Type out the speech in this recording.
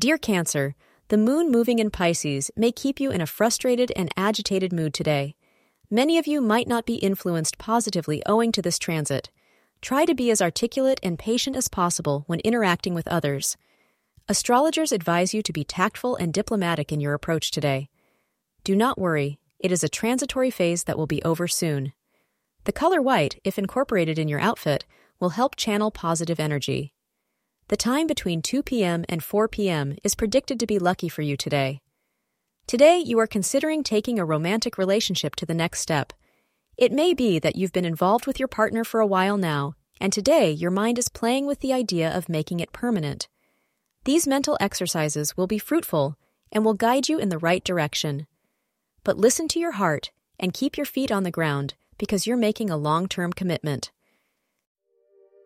Dear Cancer, the moon moving in Pisces may keep you in a frustrated and agitated mood today. Many of you might not be influenced positively owing to this transit. Try to be as articulate and patient as possible when interacting with others. Astrologers advise you to be tactful and diplomatic in your approach today. Do not worry, it is a transitory phase that will be over soon. The color white, if incorporated in your outfit, will help channel positive energy. The time between 2 p.m. and 4 p.m. is predicted to be lucky for you today. Today, you are considering taking a romantic relationship to the next step. It may be that you've been involved with your partner for a while now, and today your mind is playing with the idea of making it permanent. These mental exercises will be fruitful and will guide you in the right direction. But listen to your heart and keep your feet on the ground because you're making a long term commitment.